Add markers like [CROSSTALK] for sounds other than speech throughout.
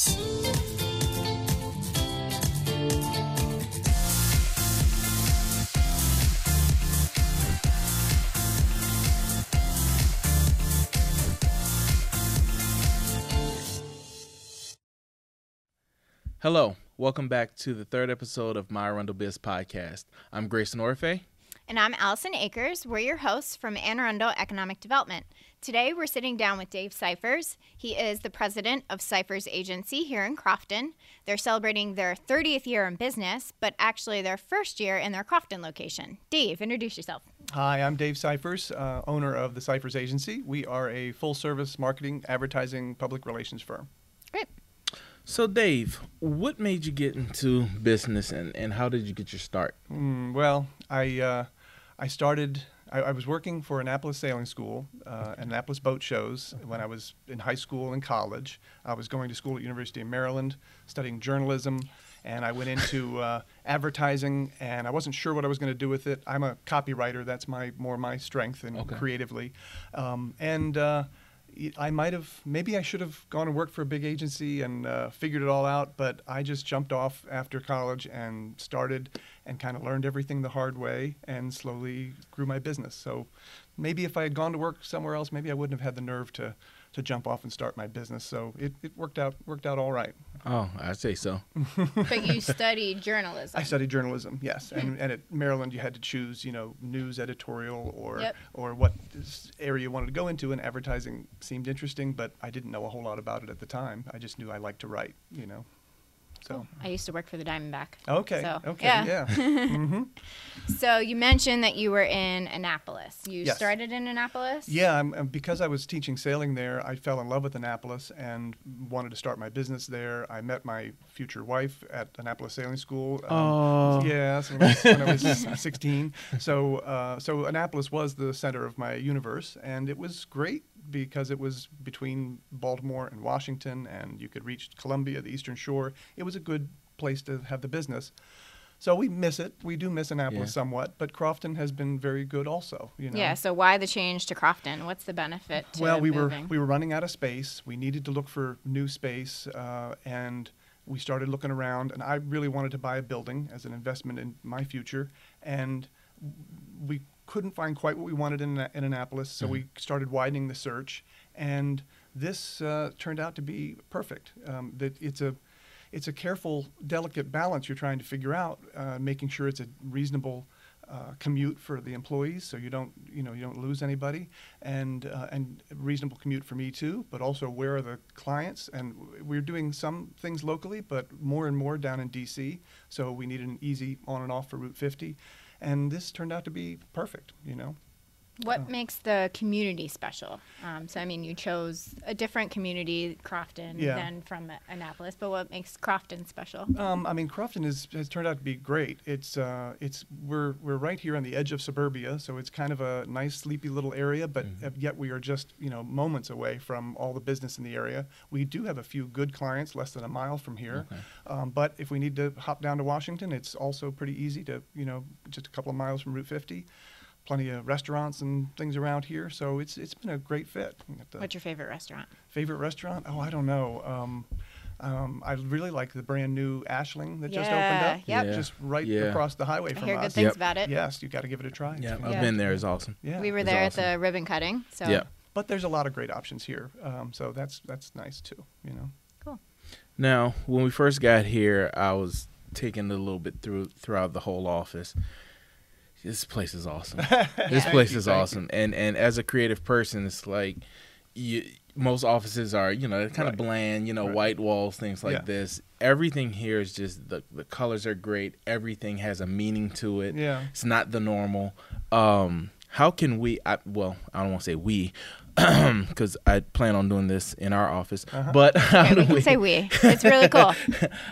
Hello, welcome back to the third episode of My Arundel Biz podcast. I'm Grayson Orfe. And I'm Allison Akers. We're your hosts from Anne Arundel Economic Development. Today we're sitting down with Dave Cyphers. He is the president of Cyphers Agency here in Crofton. They're celebrating their 30th year in business, but actually their first year in their Crofton location. Dave, introduce yourself. Hi, I'm Dave Cyphers, uh, owner of the Cyphers Agency. We are a full service marketing, advertising, public relations firm. Great. So, Dave, what made you get into business and, and how did you get your start? Mm, well, I, uh, I started, I, I, was working for Annapolis Sailing School, uh, Annapolis Boat Shows, when I was in high school and college. I was going to school at University of Maryland, studying journalism, and I went into [LAUGHS] uh, advertising, and I wasn't sure what I was going to do with it. I'm a copywriter, that's my more my strength and Okay. creatively. Um, and uh, I might have, maybe I should have gone and worked for a big agency and uh, figured it all out, but I just jumped off after college and started and kind of learned everything the hard way and slowly grew my business. So maybe if I had gone to work somewhere else, maybe I wouldn't have had the nerve to, to jump off and start my business. So it, it worked out worked out all right. Oh, I'd say so. [LAUGHS] But you studied journalism. I studied journalism, yes, hmm. and, and at Maryland you had to choose, you know, news editorial or Yep. or what area you wanted to go into. And advertising seemed interesting, but I didn't know a whole lot about it at the time. I just knew I liked to write, you know. So I used to work for the Diamondback. okay, So, okay, yeah. yeah. [LAUGHS] hmm So you mentioned that you were in Annapolis. You Yes. started in Annapolis? Yeah, I'm, um, because I was teaching sailing there, I fell in love with Annapolis and wanted to start my business there. I met my future wife at Annapolis Sailing School. um, Oh. Yes, when I was, when I was [LAUGHS] 16. So, uh, so Annapolis was the center of my universe, and it was great because it was between Baltimore and Washington, and you could reach Columbia, the Eastern Shore. It was a good place to have the business. So we miss it. We do miss Annapolis Yeah. somewhat, but Crofton has been very good also. You know? Yeah, so why the change to Crofton? What's the benefit to well, we moving? were we were running out of space. We needed to look for new space, uh, and we started looking around. And I really wanted to buy a building as an investment in my future, and we couldn't find quite what we wanted in, in Annapolis. So we started widening the search, and this uh, turned out to be perfect. Um, that it's a it's a careful, delicate balance you're trying to figure out, uh, making sure it's a reasonable uh, commute for the employees, so you don't, you know, you don't lose anybody, and uh, and reasonable commute for me too. But also, where are the clients? And we're doing some things locally, but more and more down in D.C. So we needed an easy on and off for Route 50, and this turned out to be perfect. You know. What Oh. makes the community special? Um, so, I mean, you chose a different community, Crofton, Yeah. than from Annapolis, but what makes Crofton special? Um, I mean, Crofton is, has turned out to be great. It's uh, it's we're we're right here on the edge of suburbia, so it's kind of a nice, sleepy little area. But uh, yet we are just you know moments away from all the business in the area. We do have a few good clients less than a mile from here. Okay. Um, but if we need to hop down to Washington, it's also pretty easy to you know just a couple of miles from Route 50. Plenty of restaurants and things around here, so it's it's been a great fit. The What's your favorite restaurant? favorite restaurant? Oh, I don't know. Um, um, I really like the brand new Ashling that just opened up. yep. Yeah. Just right Yeah. across the highway I from hear good us. things Yep. about it. Yes, you got to give it a try. Yeah, I've been there. It's awesome. Yeah. We were there awesome. at the ribbon cutting. So, Yeah. But there's a lot of great options here, um, so that's that's nice too. You know. cool. Now, when we first got here, I was taking a little bit through throughout the whole office. This place is awesome. [LAUGHS] this place is awesome. And and as a creative person, it's like you most offices are, you know, kind of bland, you know, Right. white walls, things like Yeah. this. Everything here is just the the colors are great. Everything has a meaning to it. Yeah. It's not the normal. Um, how can we? I, well, I don't want to say we, [CLEARS THROAT] because I plan on doing this in our office. Uh-huh. But [LAUGHS] how Okay, do we can say we. It's really [LAUGHS] cool.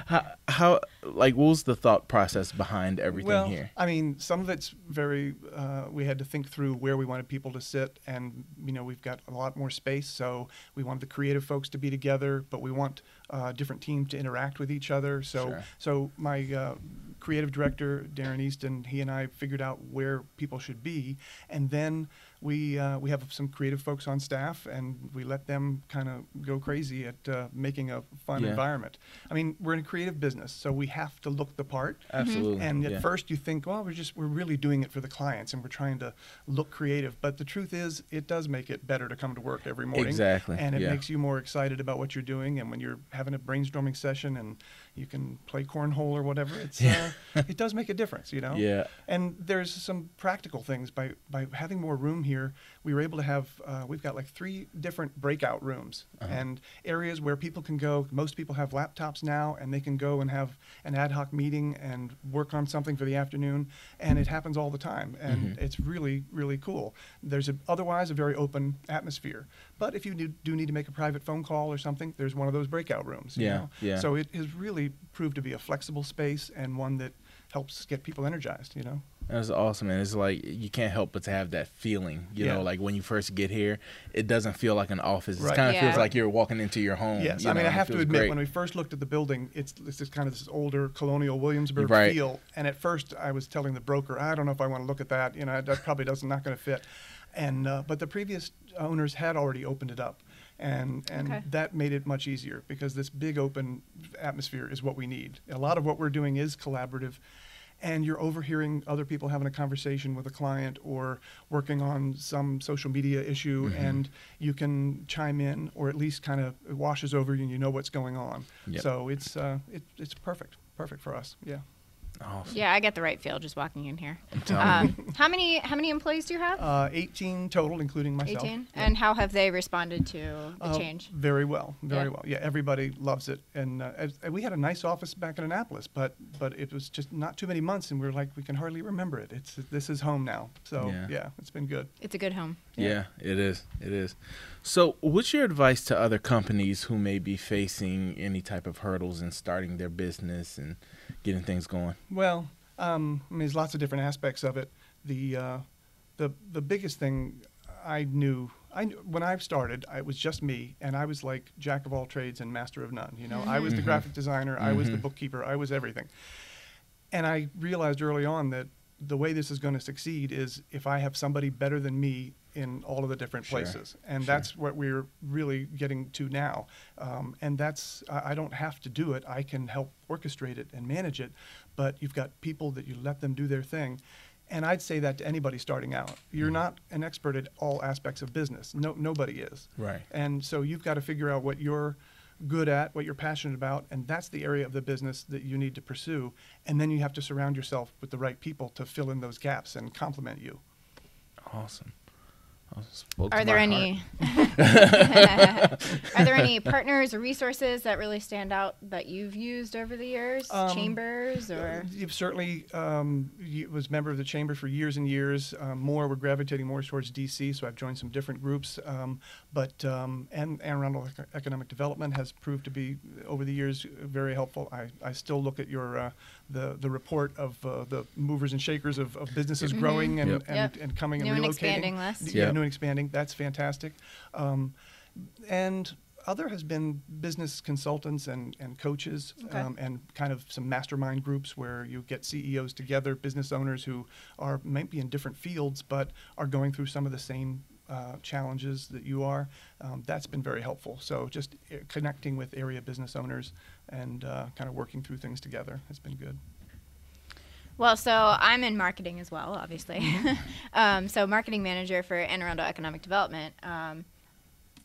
how, how like what was the thought process behind everything well, here? I mean, some of it's very. Uh, we had to think through where we wanted people to sit, and you know, we've got a lot more space, so we want the creative folks to be together, but we want uh, different teams to interact with each other. So, Sure. so my uh, creative director Darren Easton, he and I figured out where people should be, and then we uh, we have some creative folks on staff, and we let them kind of go crazy at uh, making a fun Yeah. environment. I mean, we're in a creative business, so we have to look the part. Absolutely. And at yeah. first, you think, well, we're just we're really doing it for the clients, and we're trying to look creative. But the truth is, it does make it better to come to work every morning. Exactly, And it yeah. makes you more excited about what you're doing. And when you're having a brainstorming session, and you can play cornhole or whatever, it's Yeah. uh, it does make a difference, you know. [LAUGHS] Yeah. And there's some practical things by by having more room here. We were able to have uh, we've got like three different breakout rooms Uh-huh. and areas where people can go. Most people have laptops now, and they can go and have an ad hoc meeting and work on something for the afternoon. And it happens all the time, and Mhm. it's really really cool. There's a, otherwise a very open atmosphere. But if you do, do need to make a private phone call or something, there's one of those breakout rooms. you Yeah, know? yeah. So it has really proved to be a flexible space and one that helps get people energized. You know. That's awesome, and it's like you can't help but to have that feeling. You Yeah. know, like when you first get here, it doesn't feel like an office. Right. It kind of Yeah. feels like you're walking into your home. Yes, you I mean I have to admit great. when we first looked at the building, it's it's just kind of this older colonial Williamsburg Right. feel. And at first, I was telling the broker, I don't know if I want to look at that. You know, that probably doesn't not going to fit. And uh, but the previous owners had already opened it up, and and Okay. that made it much easier because this big open atmosphere is what we need. A lot of what we're doing is collaborative. And you're overhearing other people having a conversation with a client or working on some social media issue, Mhm. and you can chime in, or at least kind of it washes over you, and you know what's going on. Yep. So it's uh, it, it's perfect, perfect for us. Yeah. Awesome. Yeah, I get the right feel just walking in here. I'm telling you. Um, [LAUGHS] how many how many employees do you have? Uh, 18 total, including myself. 18. Yeah. And how have they responded to the Uh, change? Very well, very Yeah. well. Yeah, everybody loves it, and, uh, as, and we had a nice office back in Annapolis, but but it was just not too many months, and we were like, we can hardly remember it. It's this is home now, so Yeah. yeah, it's been good. It's a good home. Yeah, it is. It is. So, what's your advice to other companies who may be facing any type of hurdles in starting their business and getting things going? Well, um, I mean, there's lots of different aspects of it. The uh, the the biggest thing I knew, I knew, when I started, I, it was just me, and I was like jack of all trades and master of none. You know, I was the Mhm. graphic designer, I was the Mhm. bookkeeper, I was everything. And I realized early on that the way this is going to succeed is if I have somebody better than me in all of the different Sure, places, and sure. that's what we're really getting to now. Um, and that's I don't have to do it; I can help orchestrate it and manage it. But you've got people that you let them do their thing. And I'd say that to anybody starting out. You're Mhm. not an expert at all aspects of business. No, nobody is. Right. And so you've got to figure out what you're good at, what you're passionate about, and that's the area of the business that you need to pursue. And then you have to surround yourself with the right people to fill in those gaps and complement you. Awesome. Awesome. Spoke Are there any [LAUGHS] [LAUGHS] Are there any partners or resources that really stand out that you've used over the years? Um, Chambers or Uh, You've certainly um, you was a member of the chamber for years and years. Um, more, we're gravitating more towards DC, so I've joined some different groups. Um, but um, and Anne Arundel Economic Development has proved to be over the years very helpful. I, I still look at your uh, the the report of uh, the movers and shakers of, of businesses Mhm. growing and, Yep. and, Yep. and coming New and and relocating. expanding list. Yeah, Yep. new and expanding. That's fantastic. Um, and other has been business consultants and, and coaches Okay. um, and kind of some mastermind groups where you get CEOs together, business owners who are maybe in different fields but are going through some of the same uh, challenges that you are. Um, that's been very helpful. So just uh, connecting with area business owners and uh, kind of working through things together has been good. Well, so I'm in marketing as well, obviously. [LAUGHS] um, so marketing manager for Anne Arundel Economic Development. Um,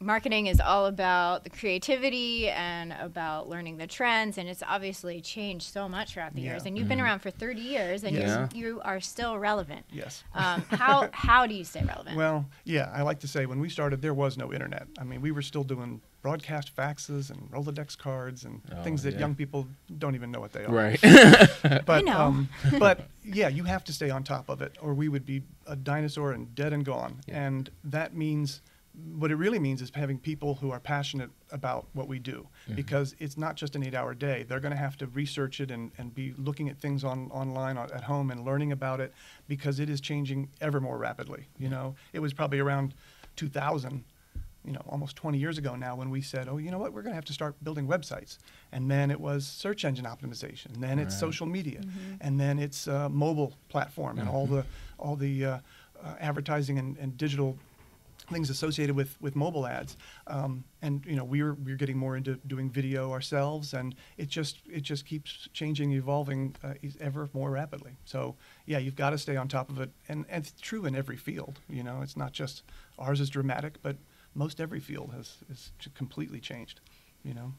marketing is all about the creativity and about learning the trends, and it's obviously changed so much throughout the Yeah. years. And you've been Mhm. around for 30 years, and Yeah. you're, you are still relevant. Yes. Um, how [LAUGHS] how do you stay relevant? Well, yeah, I like to say when we started, there was no internet. I mean, we were still doing broadcast faxes and Rolodex cards and Oh, things that yeah. young people don't even know what they are. Right. [LAUGHS] But, know. Um, [LAUGHS] but yeah, you have to stay on top of it, or we would be a dinosaur and dead and gone. Yeah. And that means, what it really means is having people who are passionate about what we do, Mhm. because it's not just an eight-hour day. They're going to have to research it and, and be looking at things on online or at home and learning about it, because it is changing ever more rapidly. You know, it was probably around 2000 you know, almost 20 years ago now when we said, oh, you know what, we're going to have to start building websites. And then it was search engine optimization. And then it's social media. Mhm. And then it's uh, mobile platform and all Mhm. the all the uh, uh, advertising and, and digital things associated with, with mobile ads. Um, and you know we're we're getting more into doing video ourselves, and it just it just keeps changing, evolving uh, ever more rapidly. So yeah, you've got to stay on top of it, and, and it's true in every field. You know, it's not just ours is dramatic, but most every field has is completely changed. You know.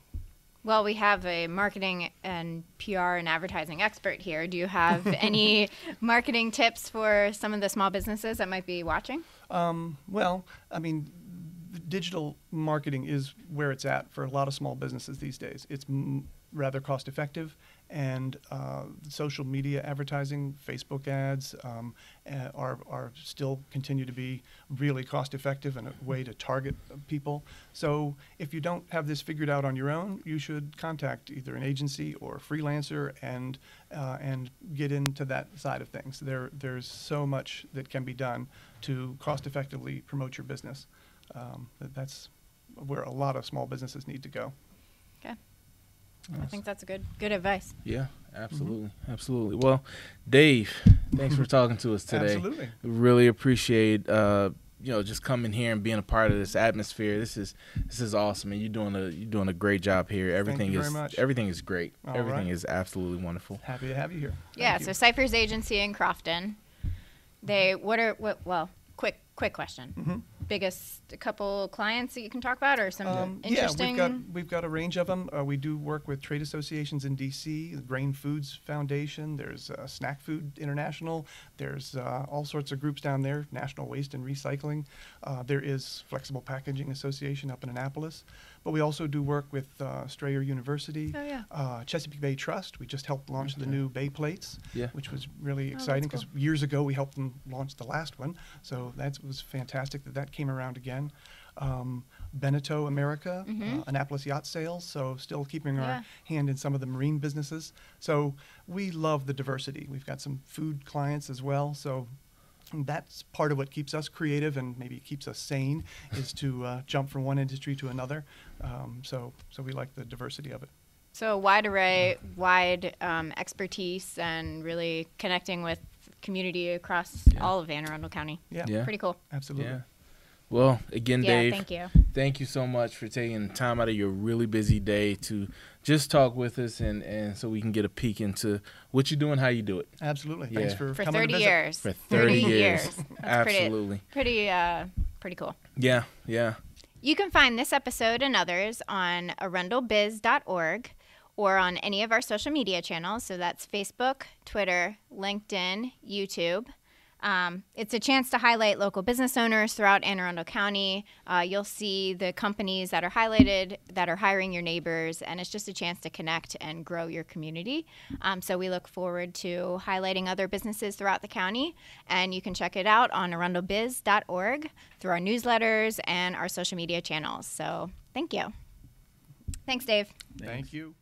Well, we have a marketing and PR and advertising expert here. Do you have [LAUGHS] any marketing tips for some of the small businesses that might be watching? Um, well, I mean, digital marketing is where it's at for a lot of small businesses these days. It's m- rather cost effective, and uh, social media advertising, Facebook ads, um, uh, are, are still continue to be really cost effective and a way to target people. So if you don't have this figured out on your own, you should contact either an agency or a freelancer and uh, and get into that side of things. There there's so much that can be done to cost effectively promote your business. Um, that's where a lot of small businesses need to go. Okay. I think that's a good good advice. Yeah, absolutely, mm-hmm. absolutely. Well, Dave, thanks for talking to us today. Absolutely, really appreciate uh, you know just coming here and being a part of this atmosphere. This is this is awesome, and you're doing a you're doing a great job here. Everything is everything is great. All everything right. is absolutely wonderful. Happy to have you here. Yeah. so Cyphers Agency in Crofton. They what are what well quick quick question. Mm-hmm biggest couple clients that you can talk about, or some um, interesting? Yeah, we've got we've got a range of them. Uh, we do work with trade associations in D.C., the Grain Foods Foundation. There's uh, Snack Food International. There's uh, all sorts of groups down there. National Waste and Recycling. Uh, there is Flexible Packaging Association up in Annapolis. But we also do work with uh, Strayer University, oh, yeah. uh, Chesapeake Bay Trust. We just helped launch okay. the new Bay plates, yeah. which was really oh, exciting because cool. years ago we helped them launch the last one. So that was fantastic that that came around again. Um, Beneteau America, mm-hmm. uh, Annapolis Yacht Sales, so still keeping yeah. our hand in some of the marine businesses. So we love the diversity. We've got some food clients as well, so that's part of what keeps us creative and maybe keeps us sane [LAUGHS] is to uh, jump from one industry to another. Um, so, so we like the diversity of it. So wide array, wide um, expertise, and really connecting with community across yeah. all of Anne Arundel County. Yeah. yeah. pretty cool. Absolutely. Yeah. Well, again, yeah, Dave. Thank you. Thank you so much for taking time out of your really busy day to just talk with us and, and so we can get a peek into what you do and how you do it. Absolutely. Yeah. Thanks for, for coming 30 years. For [LAUGHS] 30, 30 years. years. Absolutely. Pretty, pretty, uh, pretty cool. Yeah, yeah. You can find this episode and others on arundelbiz.org or on any of our social media channels. So that's Facebook, Twitter, LinkedIn, YouTube. Um, it's a chance to highlight local business owners throughout Anne Arundel County. Uh, you'll see the companies that are highlighted that are hiring your neighbors, and it's just a chance to connect and grow your community. Um, so we look forward to highlighting other businesses throughout the county, and you can check it out on arundelbiz.org through our newsletters and our social media channels. So thank you. Thanks, Dave. Thank you.